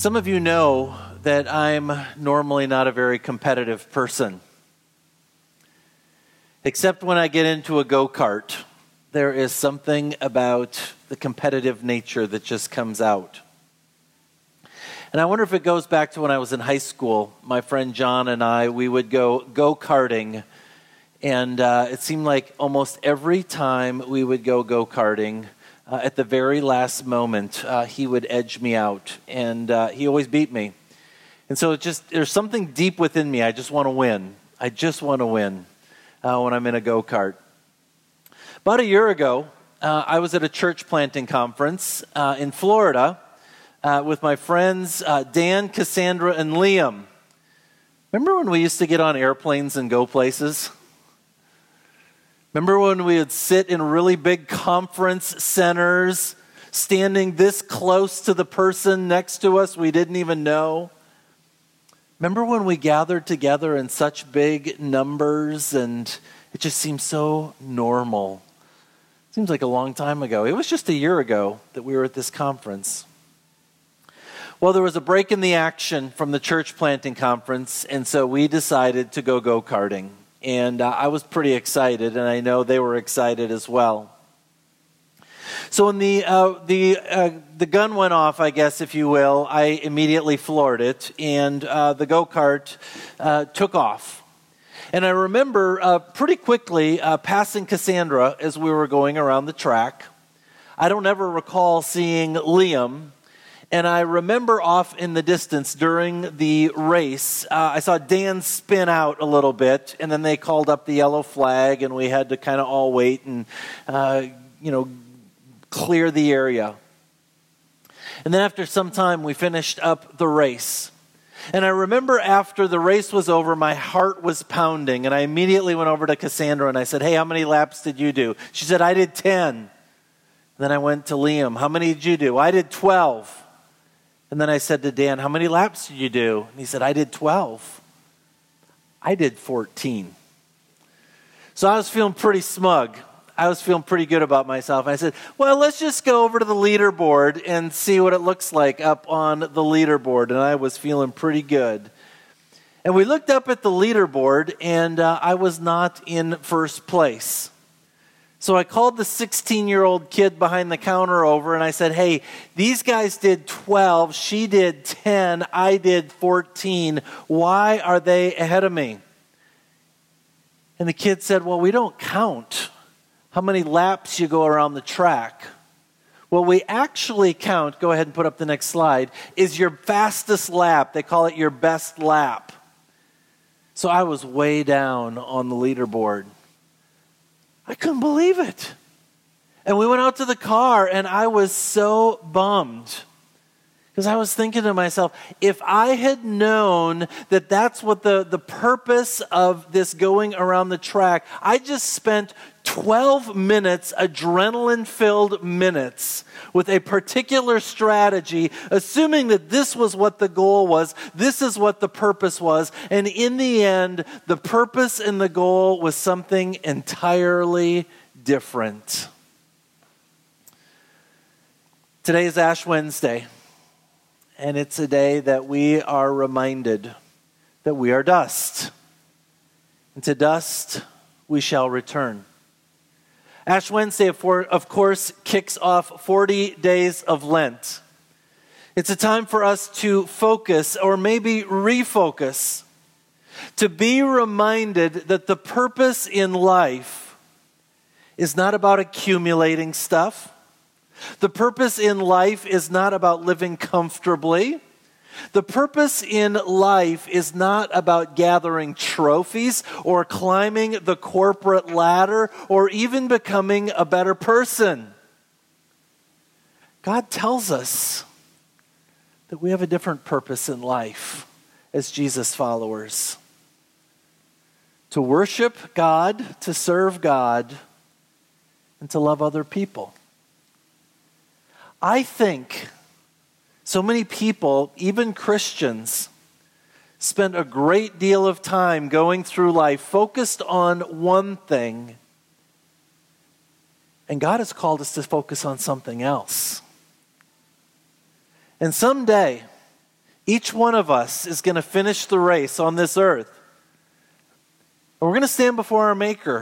Some of you know that I'm normally not a very competitive person. Except when I get into a go kart, there is something about the competitive nature that just comes out. And I wonder if it goes back to when I was in high school. My friend John and I, we would go go karting. And uh, it seemed like almost every time we would go go karting, uh, at the very last moment, uh, he would edge me out, and uh, he always beat me. And so it just there's something deep within me. I just want to win. I just want to win uh, when I'm in a go kart. About a year ago, uh, I was at a church planting conference uh, in Florida with my friends Dan, Cassandra, and Liam. Remember when we used to get on airplanes and go places? Remember when we would sit in really big conference centers, standing this close to the person next to us we didn't even know? Remember when we gathered together in such big numbers and it just seemed so normal? Seems like a long time ago. It was just a year ago that we were at this conference. Well, there was a break in the action from the church planting conference, and so we decided to go go karting and uh, I was pretty excited, and I know they were excited as well. So when the uh, the uh, the gun went off, I guess if you will, I immediately floored it, and uh, the go kart uh, took off. And I remember uh, pretty quickly passing Cassandra as we were going around the track. I don't ever recall seeing Liam and I remember off in the distance during the race, uh, I saw Dan spin out a little bit, and then they called up the yellow flag, and we had to kind of all wait and, uh, you know, clear the area. And then after some time, we finished up the race. And I remember after the race was over, my heart was pounding, and I immediately went over to Cassandra and I said, Hey, how many laps did you do? She said, I did 10. Then I went to Liam, How many did you do? I did 12. And then I said to Dan, How many laps did you do? And he said, I did 12. I did 14. So I was feeling pretty smug. I was feeling pretty good about myself. I said, Well, let's just go over to the leaderboard and see what it looks like up on the leaderboard. And I was feeling pretty good. And we looked up at the leaderboard, and uh, I was not in first place. So I called the 16 year old kid behind the counter over and I said, Hey, these guys did 12, she did 10, I did 14. Why are they ahead of me? And the kid said, Well, we don't count how many laps you go around the track. What we actually count, go ahead and put up the next slide, is your fastest lap. They call it your best lap. So I was way down on the leaderboard. I couldn't believe it. And we went out to the car, and I was so bummed. Because I was thinking to myself, if I had known that that's what the, the purpose of this going around the track, I just spent 12 minutes, adrenaline filled minutes, with a particular strategy, assuming that this was what the goal was, this is what the purpose was, and in the end, the purpose and the goal was something entirely different. Today is Ash Wednesday, and it's a day that we are reminded that we are dust, and to dust we shall return. Ash Wednesday, of course, kicks off 40 days of Lent. It's a time for us to focus or maybe refocus, to be reminded that the purpose in life is not about accumulating stuff. The purpose in life is not about living comfortably. The purpose in life is not about gathering trophies or climbing the corporate ladder or even becoming a better person. God tells us that we have a different purpose in life as Jesus followers to worship God, to serve God, and to love other people. I think so many people, even Christians, spend a great deal of time going through life focused on one thing. And God has called us to focus on something else. And someday, Each one of us is going to finish the race on this earth. And we're going to stand before our Maker.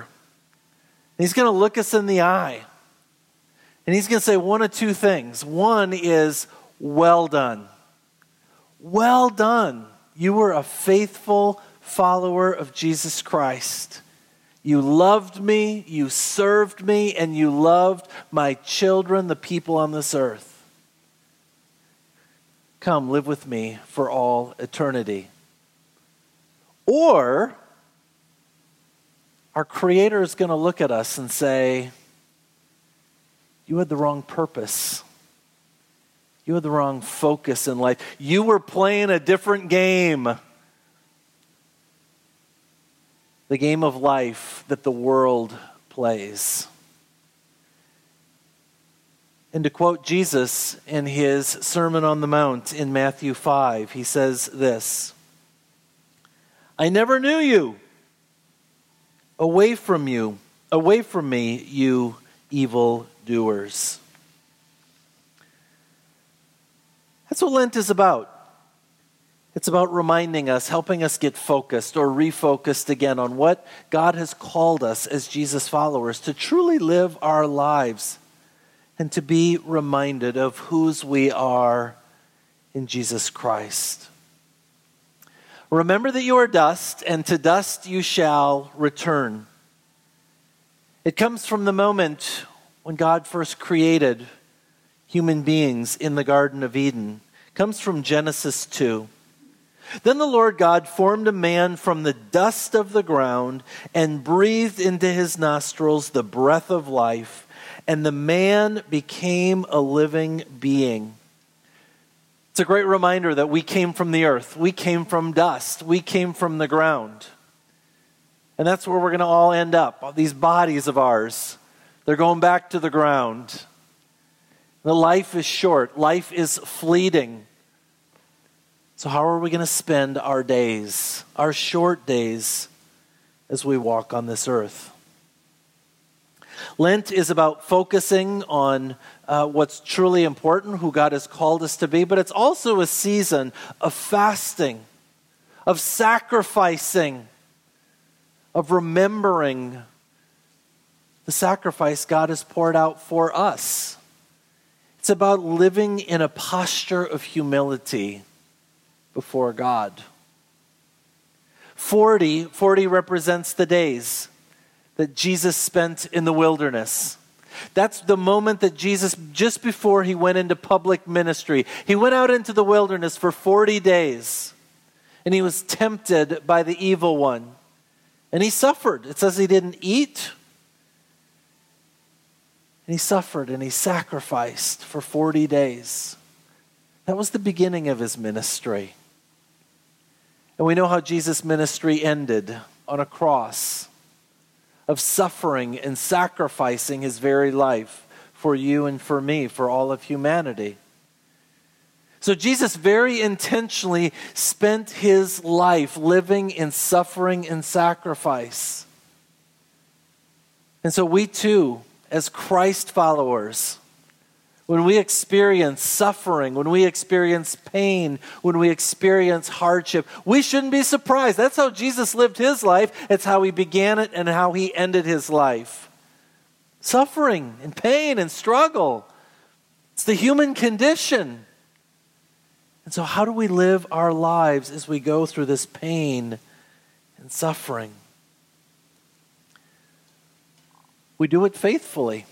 And he's going to look us in the eye. And he's going to say one of two things. One is, well done. Well done. You were a faithful follower of Jesus Christ. You loved me, you served me, and you loved my children, the people on this earth. Come, live with me for all eternity. Or, our Creator is going to look at us and say, You had the wrong purpose. You had the wrong focus in life. You were playing a different game. The game of life that the world plays. And to quote Jesus in his Sermon on the Mount in Matthew 5, he says this I never knew you. Away from you, away from me, you evil doers. That's what Lent is about. It's about reminding us, helping us get focused or refocused again on what God has called us as Jesus followers to truly live our lives and to be reminded of whose we are in Jesus Christ. Remember that you are dust, and to dust you shall return. It comes from the moment when God first created human beings in the Garden of Eden. Comes from Genesis 2. Then the Lord God formed a man from the dust of the ground and breathed into his nostrils the breath of life and the man became a living being. It's a great reminder that we came from the earth, we came from dust, we came from the ground. And that's where we're going to all end up. These bodies of ours, they're going back to the ground. The life is short, life is fleeting. So, how are we going to spend our days, our short days, as we walk on this earth? Lent is about focusing on uh, what's truly important, who God has called us to be, but it's also a season of fasting, of sacrificing, of remembering the sacrifice God has poured out for us. It's about living in a posture of humility before God. 40, 40 represents the days that Jesus spent in the wilderness. That's the moment that Jesus, just before he went into public ministry, he went out into the wilderness for 40 days and he was tempted by the evil one. And he suffered. It says he didn't eat. And he suffered and he sacrificed for 40 days. That was the beginning of his ministry. And we know how Jesus' ministry ended on a cross of suffering and sacrificing his very life for you and for me, for all of humanity. So Jesus very intentionally spent his life living in suffering and sacrifice. And so we too, as Christ followers, when we experience suffering, when we experience pain, when we experience hardship, we shouldn't be surprised. That's how Jesus lived his life. It's how he began it and how he ended his life. Suffering and pain and struggle. It's the human condition. And so, how do we live our lives as we go through this pain and suffering? We do it faithfully.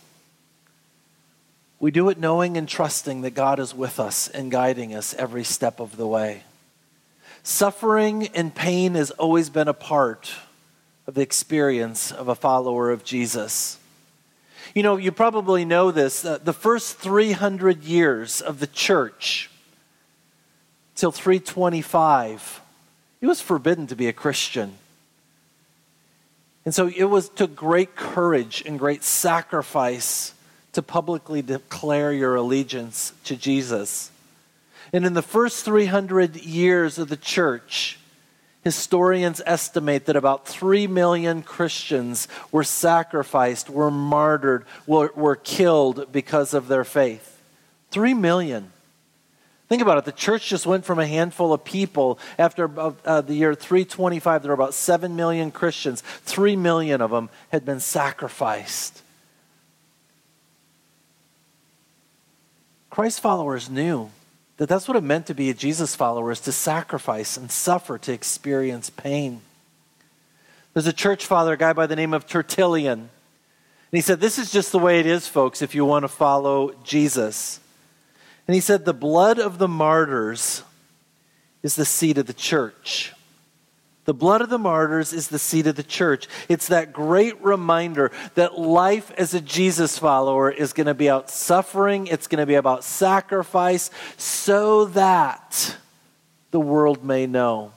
We do it knowing and trusting that God is with us and guiding us every step of the way. Suffering and pain has always been a part of the experience of a follower of Jesus. You know, you probably know this. Uh, the first 300 years of the church, till 325, it was forbidden to be a Christian. And so it was took great courage and great sacrifice to publicly declare your allegiance to Jesus. And in the first 300 years of the church, historians estimate that about 3 million Christians were sacrificed, were martyred, were, were killed because of their faith. 3 million. Think about it. The church just went from a handful of people. After uh, the year 325, there were about 7 million Christians. 3 million of them had been sacrificed. Christ followers knew that that's what it meant to be a Jesus follower is to sacrifice and suffer, to experience pain. There's a church father, a guy by the name of Tertullian. And he said, This is just the way it is, folks, if you want to follow Jesus. And he said, The blood of the martyrs is the seed of the church. The blood of the martyrs is the seed of the church. It's that great reminder that life as a Jesus follower is going to be about suffering, it's going to be about sacrifice, so that the world may know.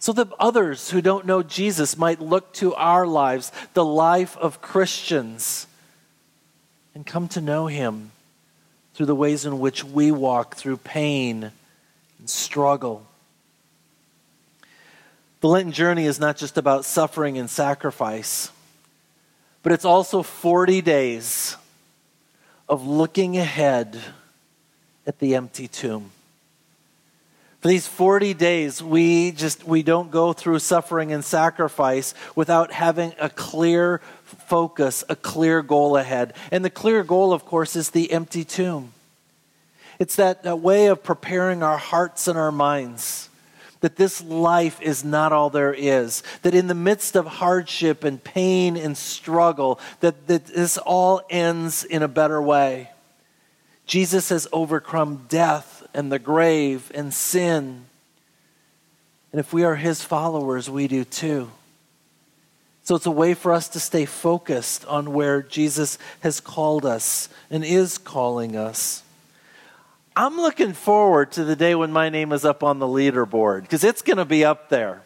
So that others who don't know Jesus might look to our lives, the life of Christians, and come to know him through the ways in which we walk through pain and struggle. The Lenten journey is not just about suffering and sacrifice, but it's also 40 days of looking ahead at the empty tomb. For these 40 days, we just we don't go through suffering and sacrifice without having a clear focus, a clear goal ahead. And the clear goal, of course, is the empty tomb. It's that, that way of preparing our hearts and our minds that this life is not all there is. That in the midst of hardship and pain and struggle, that, that this all ends in a better way. Jesus has overcome death and the grave and sin. And if we are his followers, we do too. So it's a way for us to stay focused on where Jesus has called us and is calling us. I'm looking forward to the day when my name is up on the leaderboard because it's going to be up there.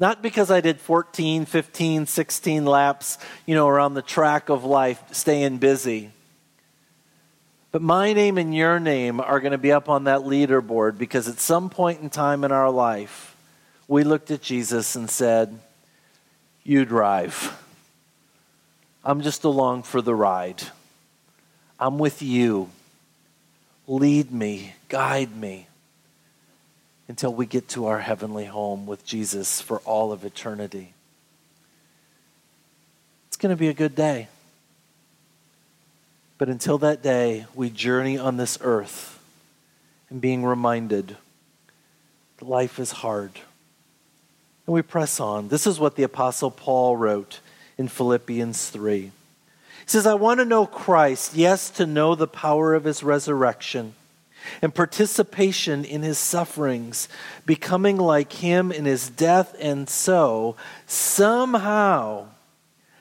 Not because I did 14, 15, 16 laps, you know, around the track of life, staying busy. But my name and your name are going to be up on that leaderboard because at some point in time in our life, we looked at Jesus and said, You drive. I'm just along for the ride. I'm with you lead me, guide me until we get to our heavenly home with Jesus for all of eternity. It's going to be a good day. But until that day, we journey on this earth and being reminded that life is hard. And we press on. This is what the Apostle Paul wrote in Philippians 3. He says, I want to know Christ, yes, to know the power of his resurrection and participation in his sufferings, becoming like him in his death, and so somehow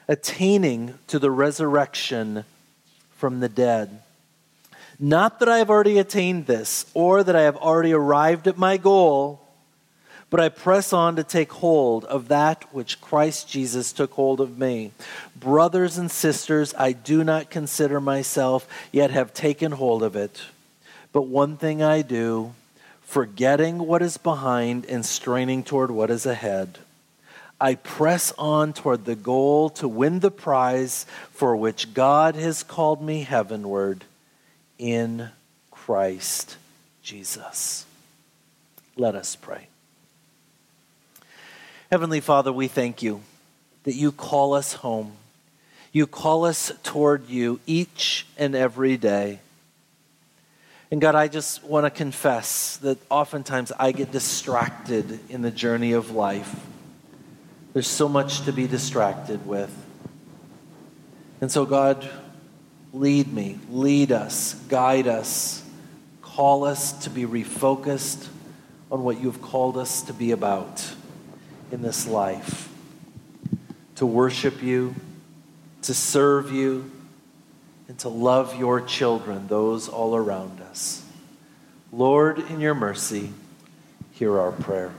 attaining to the resurrection from the dead. Not that I have already attained this, or that I have already arrived at my goal but I press on to take hold of that which Christ Jesus took hold of me. Brothers and sisters, I do not consider myself, yet have taken hold of it. But one thing I do, forgetting what is behind and straining toward what is ahead. I press on toward the goal to win the prize for which God has called me heavenward in Christ Jesus. Let us pray. Heavenly Father, we thank you that you call us home. You call us toward you each and every day. And God, I just want to confess that oftentimes I get distracted in the journey of life. There's so much to be distracted with. And so, God, lead me, lead us, guide us, call us to be refocused on what you've called us to be about in this life to worship you, to serve you, and to love your children, those all around us. Lord, in your mercy, hear our prayer.